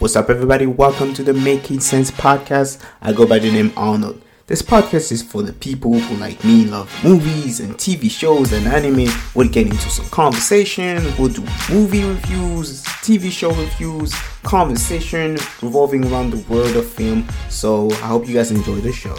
What's up, everybody? Welcome to the Making Sense podcast. I go by the name Arnold. This podcast is for the people who, like me, love movies and TV shows and anime. We'll get into some conversation. We'll do movie reviews, TV show reviews, conversation revolving around the world of film. So I hope you guys enjoy the show.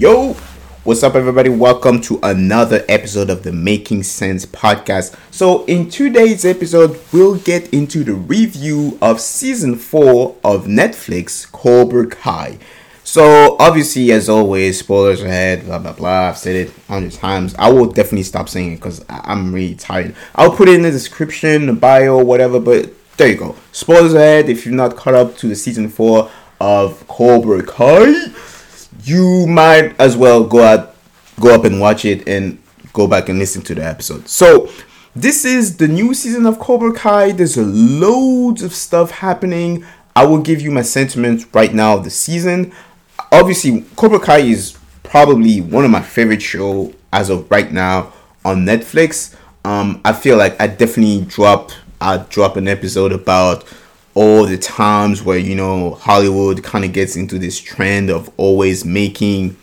Yo, what's up, everybody? Welcome to another episode of the Making Sense podcast. So, in today's episode, we'll get into the review of season four of Netflix Cobra Kai. So, obviously, as always, spoilers ahead, blah blah blah. I've said it hundred times. I will definitely stop saying it because I'm really tired. I'll put it in the description, the bio, whatever, but there you go. Spoilers ahead if you're not caught up to the season four of Cobra Kai you might as well go out, go up and watch it and go back and listen to the episode. So this is the new season of Cobra Kai. There's loads of stuff happening. I will give you my sentiments right now of the season. Obviously, Cobra Kai is probably one of my favorite show as of right now on Netflix. Um, I feel like I definitely drop I drop an episode about all the times where you know Hollywood kind of gets into this trend of always making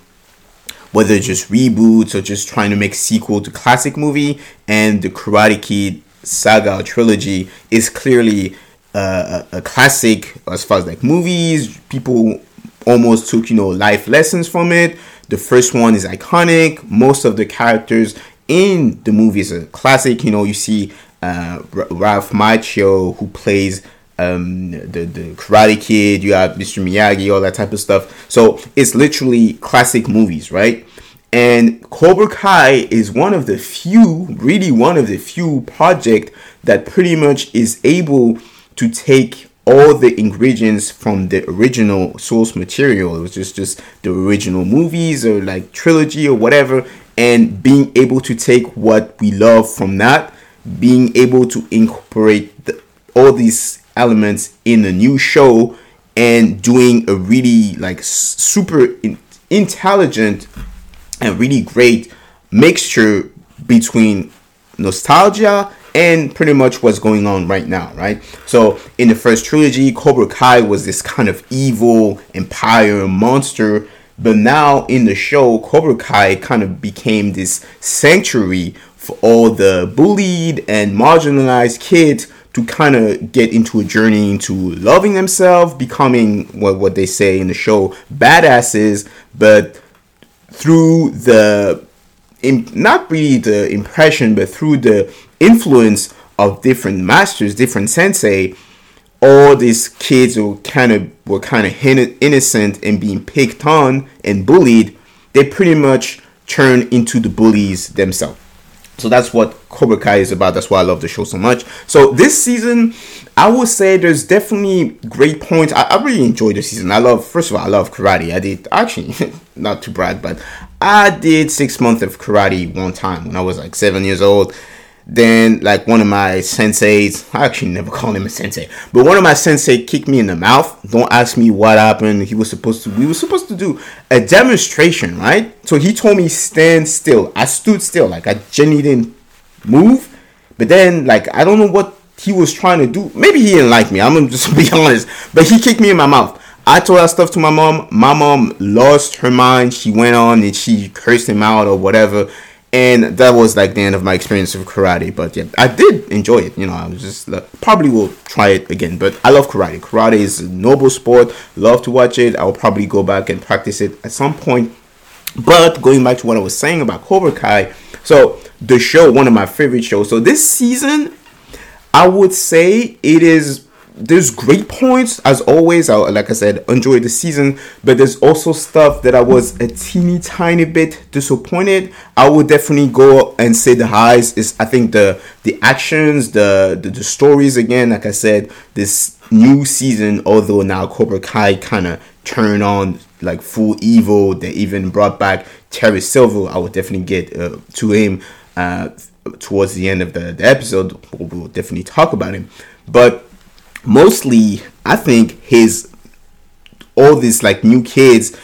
whether just reboots or just trying to make sequel to classic movie and the Karate Kid saga trilogy is clearly uh, a, classic as far as like movies. People almost took you know life lessons from it. The first one is iconic. Most of the characters in the movie is a classic. You know you see uh, Ralph Macchio who plays um, the the Karate Kid, you have Mr. Miyagi, all that type of stuff. So it's literally classic movies, right? And Cobra Kai is one of the few, really one of the few project that pretty much is able to take all the ingredients from the original source material, which is just just the original movies or like trilogy or whatever, and being able to take what we love from that, being able to incorporate the, all these elements in the new show and doing a really like super in- intelligent and really great mixture between nostalgia and pretty much what's going on right now, right? So in the first trilogy, Cobra Kai was this kind of evil empire monster, but now in the show, Cobra Kai kind of became this sanctuary for all the bullied and marginalized kids to kind of get into a journey into loving themselves, becoming what, what they say in the show badasses, but through the not really the impression, but through the influence of different masters, different sensei, all these kids were kind of were kind of innocent and being picked on and bullied. They pretty much turn into the bullies themselves. So that's what Cobra Kai is about. That's why I love the show so much. So this season, I would say there's definitely great points. I, I really enjoyed the season. I love, first of all, I love karate. I did actually, not to brag, but I did six months of karate one time when I was like seven years old. Then, like one of my senseis, I actually never called him a sensei, but one of my sensei kicked me in the mouth. Don't ask me what happened. He was supposed to, we were supposed to do a demonstration, right? So he told me stand still. I stood still, like I genuinely didn't move. But then, like I don't know what he was trying to do. Maybe he didn't like me. I'm gonna just be honest. But he kicked me in my mouth. I told that stuff to my mom. My mom lost her mind. She went on and she cursed him out or whatever and that was like the end of my experience of karate but yeah i did enjoy it you know i was just uh, probably will try it again but i love karate. Karate is a noble sport love to watch it i'll probably go back and practice it at some point. But going back to what i was saying about cobra kai so the show one of my favorite shows so this season i would say it is there's great points as always. I, like I said, enjoy the season, but there's also stuff that I was a teeny tiny bit disappointed. I would definitely go and say the highs is I think the the actions, the the, the stories again. Like I said, this new season, although now Cobra Kai kind of turned on like full evil, they even brought back Terry Silver. I would definitely get uh, to him uh, towards the end of the, the episode. We'll definitely talk about him, but mostly I think his all these like new kids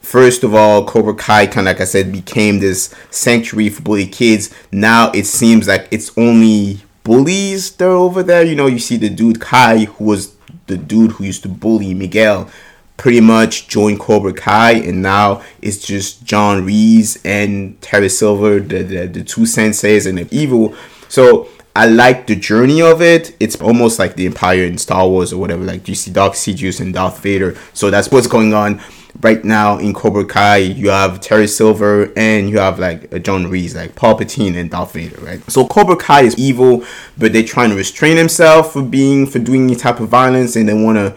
First of all, Cobra Kai kind of like I said became this sanctuary for bully kids. Now it seems like it's only bullies that are over there. You know, you see the dude Kai who was the dude who used to bully Miguel pretty much joined Cobra Kai, and now it's just John Kreese and Terry Silver, the, the, the two senseis and the evil. So I like the journey of it. It's almost like the Empire in Star Wars or whatever. Like you see Darth Sidious and Darth Vader. So that's what's going on right now in Cobra Kai. You have Terry Silver and you have like uh, John Kreese, like Palpatine and Darth Vader, right? So Cobra Kai is evil, but they're trying to restrain themselves for being for doing any type of violence, and they want to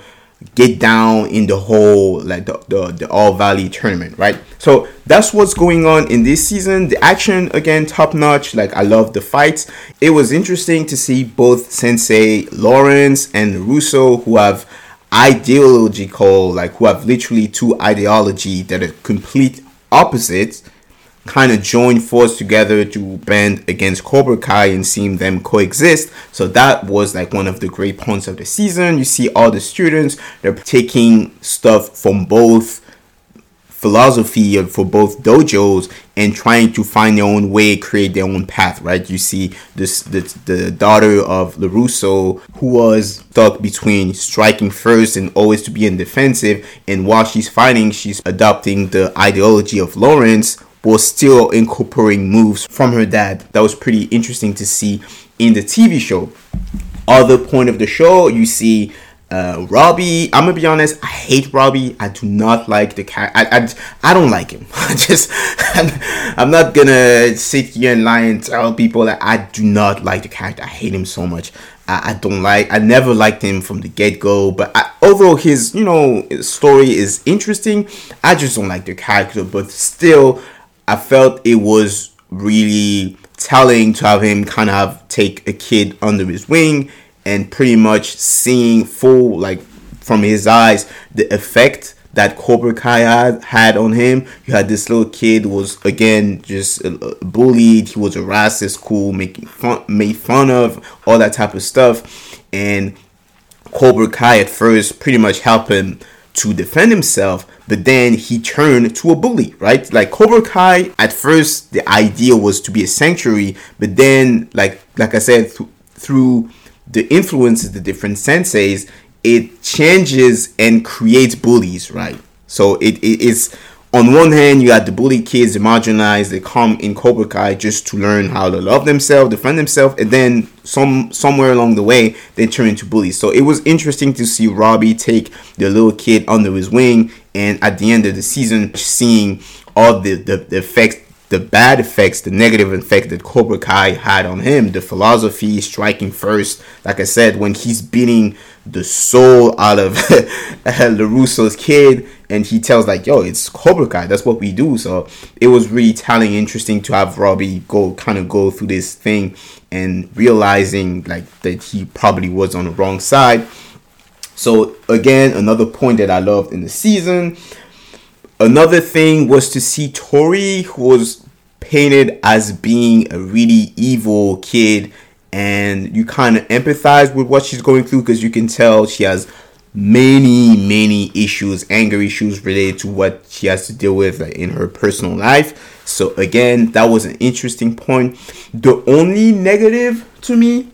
get down in the whole like the, the, the all valley tournament right? So that's what's going on in this season. The action again top notch like i love the fights. It was interesting to see both sensei lawrence and russo who have ideological like who have literally two ideology that are complete opposites kind of join force together to band against Cobra Kai and seeing them coexist. So that was like one of the great points of the season. You see all the students, they're taking stuff from both philosophy for both dojos and trying to find their own way, create their own path, right? You see this the, the daughter of LaRusso who was stuck between striking first and always to be in defensive, and while she's fighting, she's adopting the ideology of Lawrence was still incorporating moves from her dad. That was pretty interesting to see in the TV show. Other point of the show, you see uh, Robbie. I'm gonna be honest. I hate Robbie. I do not like the character. I, I, I don't like him. I just I'm, not gonna sit here and lie and tell people that I do not like the character. I hate him so much. I, I don't like. I never liked him from the get go. But I, although his you know story is interesting, I just don't like the character. But still, I felt it was really telling to have him kind of take a kid under his wing and pretty much seeing full like from his eyes the effect that Cobra Kai had, had on him. You had this little kid was again just uh, bullied. He was harassed at school, making fun, made fun of all that type of stuff, and Cobra Kai at first pretty much helped him to defend himself, but then he turned to a bully, right? Like Cobra Kai, at first the idea was to be a sanctuary, but then, like like I said, th- through the influences, the different senseis, it changes and creates bullies, right? So it, it is on one hand, you had the bully kids, the marginalized, they come in Cobra Kai just to learn how to love themselves, defend themselves, and then some somewhere along the way they turn into bullies. So it was interesting to see Robbie take the little kid under his wing, and at the end of the season, seeing all the, the, the effects the bad effects, the negative effect that Cobra Kai had on him, the philosophy striking first, like I said, when he's beating the soul out of LaRusso's kid, and he tells like, yo, it's Cobra Kai, that's what we do. So it was really telling, interesting to have Robbie go kind of go through this thing and realizing like that he probably was on the wrong side. So again, another point that I loved in the season. Another thing was to see Tori, who was painted as being a really evil kid and you kind of empathize with what she's going through because you can tell she has many many issues anger issues related to what she has to deal with in her personal life. So again that was an interesting point. The only negative to me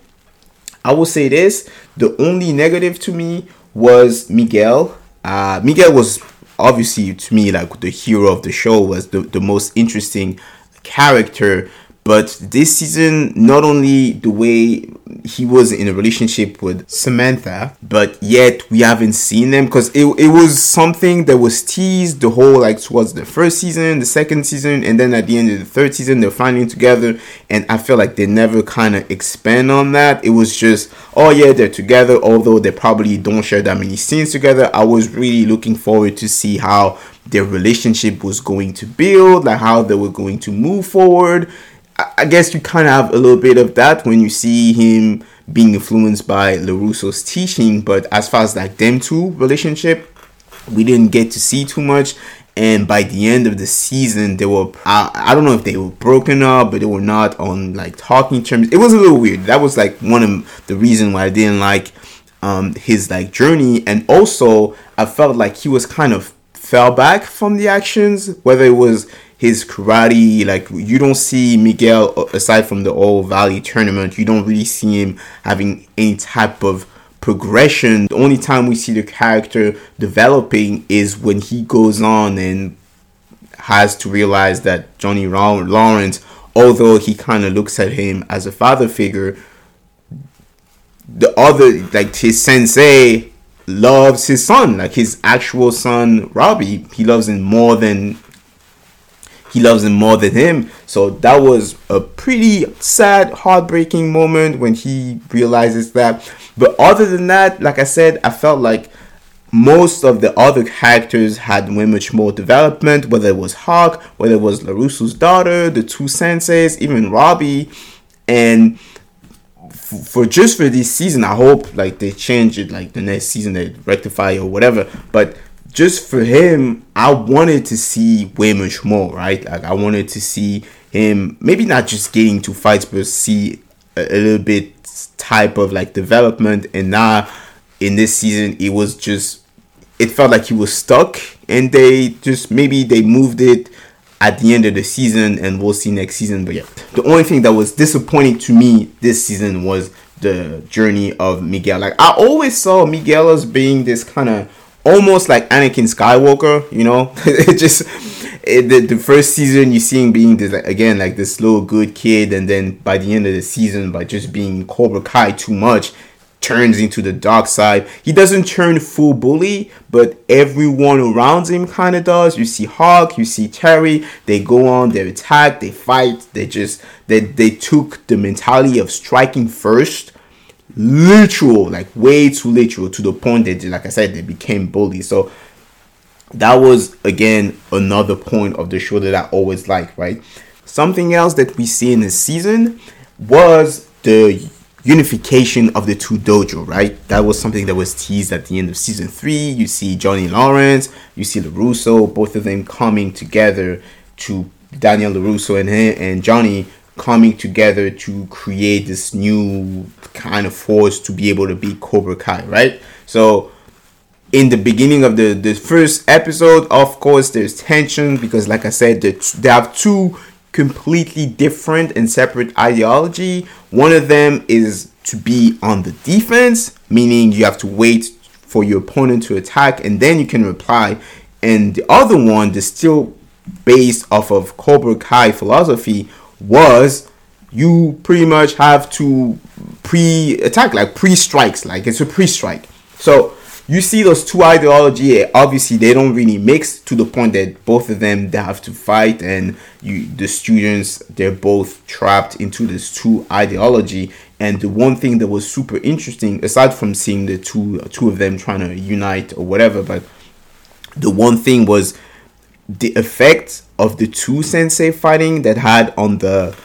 i will say this the only negative to me was miguel. Uh miguel was obviously to me like the hero of the show was the, the most interesting character. But this season, not only the way he was in a relationship with Samantha, but yet we haven't seen them because it, it was something that was teased the whole like towards the first season, the second season, and then at the end of the third season, they're finally together. And I feel like they never kind of expand on that. It was just, oh yeah, they're together, although they probably don't share that many scenes together. I was really looking forward to see how their relationship was going to build, like how they were going to move forward. I guess you kind of have a little bit of that when you see him being influenced by LaRusso's teaching, but as far as like them two relationship, we didn't get to see too much. And by the end of the season, they were I, I don't know if they were broken up, but they were not on like talking terms. It was a little weird. That was like one of the reason why I didn't like um his like journey. And also I felt like he was kind of fell back from the actions, whether it was his karate, like you don't see Miguel uh, aside from the All Valley tournament, you don't really see him having any type of progression. The only time we see the character developing is when he goes on and has to realize that Johnny Lawrence, although he kind of looks at him as a father figure, the other like his sensei loves his son, like his actual son Robbie. He loves him more than he loves him more than him. So that was a pretty sad, heartbreaking moment when he realizes that. But other than that, like I said, I felt like most of the other characters had way much more development, whether it was Hawk, whether it was LaRusso's daughter, the two senseis, even Robbie. And for just for this season, I hope like they change it, like the next season they rectify or whatever. But just for him, I wanted to see way much more, right? Like I wanted to see him maybe not just getting to fights, but see a, a little bit type of like development. And now in this season, it was just it felt like he was stuck, and they just maybe they moved it at the end of the season, and we'll see next season. But yeah, the only thing that was disappointing to me this season was the journey of Miguel. Like I always saw Miguel as being this kind of almost like Anakin Skywalker, you know. it just it, the, the first season you see him being this like, again like this little good kid, and then by the end of the season, by just being Cobra Kai too much, turns into the dark side. He doesn't turn full bully, but everyone around him kind of does. You see Hawk, you see Terry. They go on, they attack, they fight. They just they they took the mentality of striking first literal, like way too literal to the point that, like I said, they became bullies. So that was again another point of the show that I always like, right? Something else that we see in this season was the unification of the two dojo, right? That was something that was teased at the end of season three. You see Johnny Lawrence, you see LaRusso, both of them coming together to Daniel LaRusso and him and Johnny coming together to create this new kind of force to be able to beat Cobra Kai, right? So in the beginning of the, the first episode, of course, there's tension because, like I said, they have two completely different and separate ideology. One of them is to be on the defense, meaning you have to wait for your opponent to attack and then you can reply. And the other one is still based off of Cobra Kai philosophy was you pretty much have to pre-attack, like pre-strikes, like it's a pre-strike. So you see those two ideology. Obviously, they don't really mix to the point that both of them they have to fight, and you the students they're both trapped into this two ideology. And the one thing that was super interesting, aside from seeing the two two of them trying to unite or whatever, but the one thing was the effect of the two sensei fighting that had on the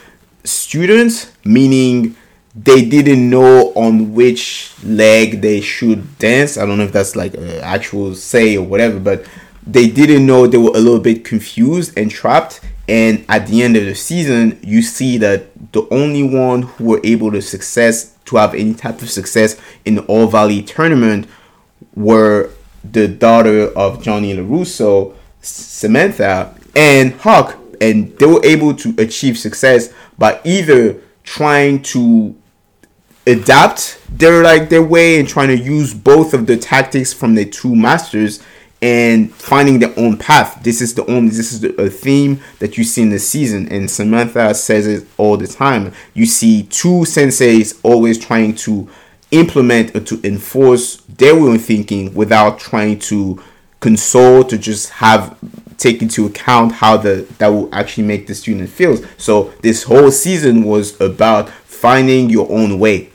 students, meaning they didn't know on which leg they should dance. I don't know if that's like an actual say or whatever, but they didn't know they were a little bit confused and trapped. And at the end of the season, you see that the only one who were able to success to have any type of success in the All Valley tournament were the daughter of Johnny LaRusso, Samantha, and Hawk. And they were able to achieve success by either trying to adapt their like their way and trying to use both of the tactics from the two masters and finding their own path. This is the only this is a theme that you see in the season, and Samantha says it all the time. You see two senseis always trying to implement or to enforce their own thinking without trying to console to just have take into account how the that will actually make the student feels. So this whole season was about finding your own way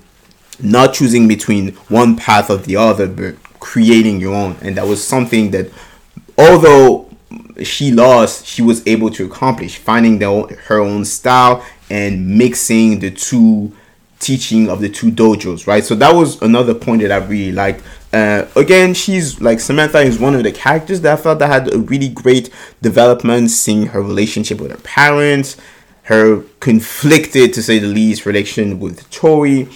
not choosing between one path or the other, but creating your own. And that was something that, although she lost, she was able to accomplish, finding the, her own style and mixing the two teaching of the two dojos, right? So that was another point that I really liked. Uh, again, she's like Samantha is one of the characters that I felt that had a really great development, seeing her relationship with her parents, her conflicted, to say the least, relation with Tori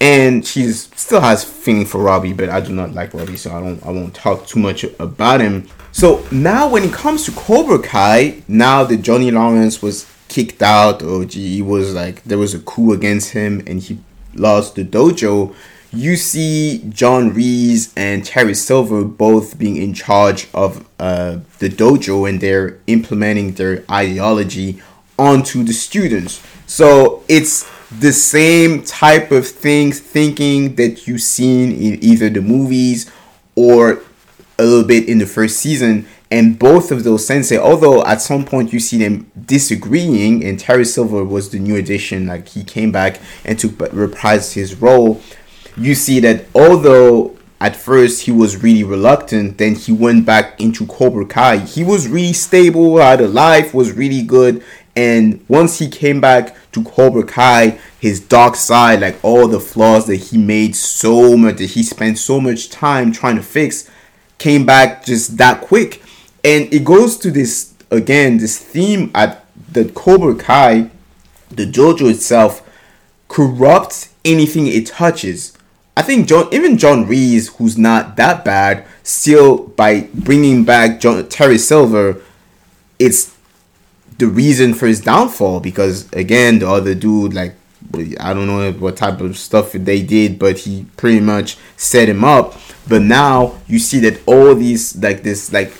and she's still has feeling for Robbie, but I do not like Robbie, so I don't I won't talk too much about him. So now when it comes to Cobra Kai, now that Johnny Lawrence was kicked out or he was like there was a coup against him and he lost the dojo, you see John Kreese and Terry Silver both being in charge of uh, the dojo and they're implementing their ideology onto the students. So it's the same type of things thinking that you've seen in either the movies or a little bit in the first season and both of those sensei although at some point you see them disagreeing and terry silver was the new addition like he came back and took reprised his role you see that although at first he was really reluctant then he went back into cobra kai he was really stable had a life was really good and once he came back to Cobra Kai, his dark side, like all the flaws that he made so much, that he spent so much time trying to fix, came back just that quick. And it goes to this, again, this theme at the Cobra Kai, the dojo itself, corrupts anything it touches. I think John, even John Kreese, who's not that bad, still by bringing back John, Terry Silver, it's the reason for his downfall because again the other dude like I don't know what type of stuff they did, but he pretty much set him up. But now you see that all these like this like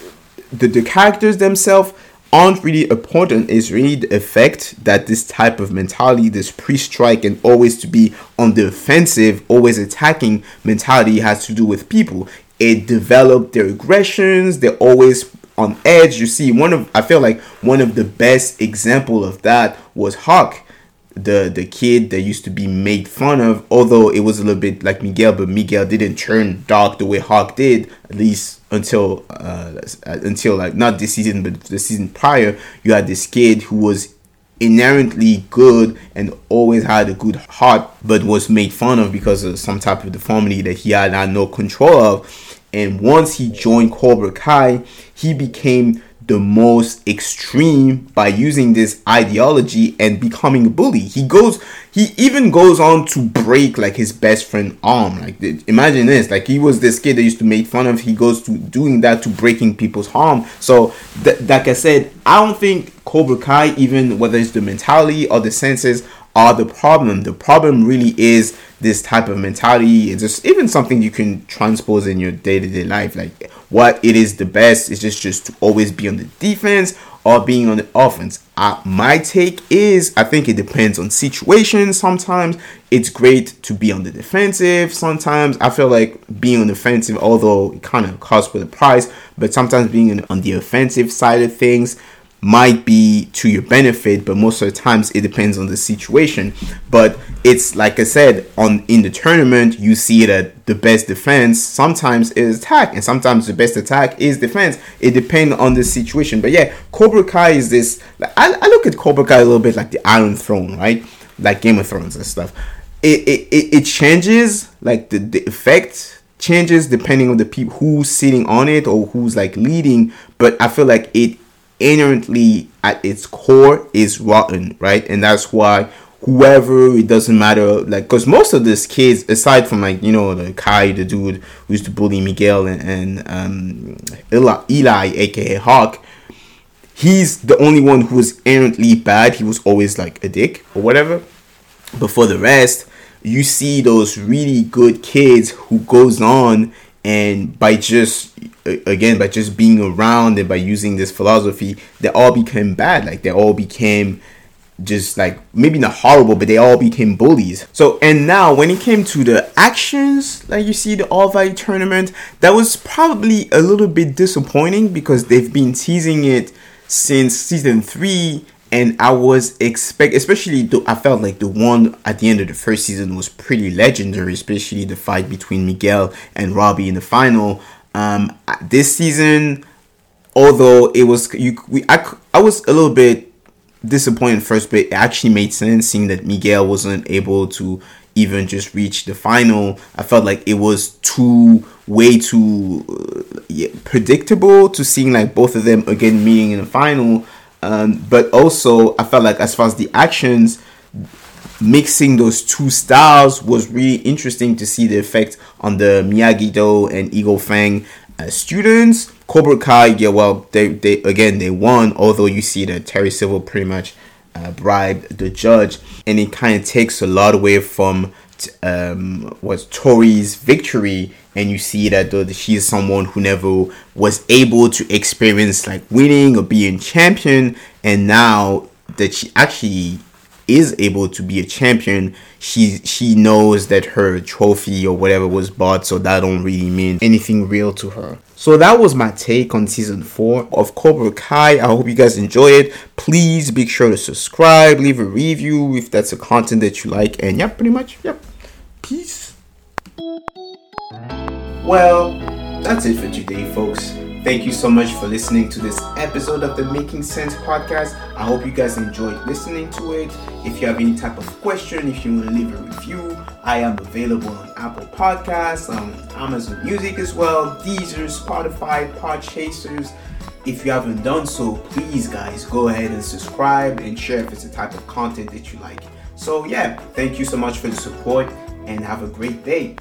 the, the characters themselves aren't really important. is really the effect that this type of mentality, this pre-strike and always to be on the offensive, always attacking mentality has to do with people. It developed their aggressions. They're always on edge you see one of i feel like one of the best example of that was hawk the the kid that used to be made fun of although it was a little bit like miguel but miguel didn't turn dark the way hawk did at least until uh until like not this season but the season prior you had this kid who was inherently good and always had a good heart but was made fun of because of some type of deformity that he had, had no control of. And once he joined Cobra Kai, he became the most extreme by using this ideology and becoming a bully. He goes, he even goes on to break like his best friend arm. Like imagine this, like he was this kid that used to make fun of. He goes to doing that to breaking people's arm. So, th- like I said, I don't think Cobra Kai, even whether it's the mentality or the senses, are the problem. The problem really is this type of mentality. It's just even something you can transpose in your day to day life. Like what it is the best is just just to always be on the defense or being on the offense. Uh, my take is I think it depends on situation. Sometimes it's great to be on the defensive. Sometimes I feel like being on the offensive, although it kind of costs with a price, but sometimes being on the offensive side of things might be to your benefit but most of the times it depends on the situation. But it's like i said on in the tournament you see that the best defense sometimes is attack and sometimes the best attack is defense. It depends on the situation. But yeah cobra kai is this I, I look at cobra kai a little bit like the iron throne right? Like game of thrones and stuff. It it, it, it changes like the, the effect changes depending on the people who's sitting on it or who's like leading. But i feel like it inherently at its core is rotten, right? And that's why whoever it doesn't matter like because most of these kids aside from like you know the kai the dude who used to bully miguel and, and um eli, eli aka hawk he's the only one who was inherently bad he was always like a dick or whatever but for the rest you see those really good kids who goes on and by just again by just being around and by using this philosophy they all became bad like they all became just like maybe not horrible but they all became bullies so and now when it came to the actions like you see the all valley tournament that was probably a little bit disappointing because they've been teasing it since season three and I was expect, especially I felt like the one at the end of the first season was pretty legendary, especially the fight between Miguel and Robbie in the final. Um, this season, although it was you, we, I, I was a little bit disappointed first, but it actually made sense seeing that Miguel wasn't able to even just reach the final. I felt like it was too way too uh, yeah, predictable to seeing like both of them again meeting in the final. Um, but also, I felt like as far as the actions, mixing those two styles was really interesting to see the effect on the Miyagi Do and Eagle Fang uh, students. Cobra Kai, yeah, well, they they again they won. Although you see that Terry Silver pretty much uh, bribed the judge, and it kind of takes a lot away from um, Tori's victory, and you see that though she's someone who never was able to experience like winning or being champion, and now that she actually is able to be a champion, she she knows that her trophy or whatever was bought, so that don't really mean anything real to her. So that was my take on season four of Cobra Kai. I hope you guys enjoy it. Please be sure to subscribe, leave a review if that's a content that you like, and yeah, pretty much, yep. Peace. Well, that's it for today, folks. Thank you so much for listening to this episode of the Making Sense podcast. I hope you guys enjoyed listening to it. If you have any type of question, if you want to leave a review, I am available on Apple Podcasts, on Amazon Music as well, Deezer, Spotify, Podchasers. If you haven't done so, please, guys, go ahead and subscribe and share if it's the type of content that you like. So, yeah, thank you so much for the support and have a great day.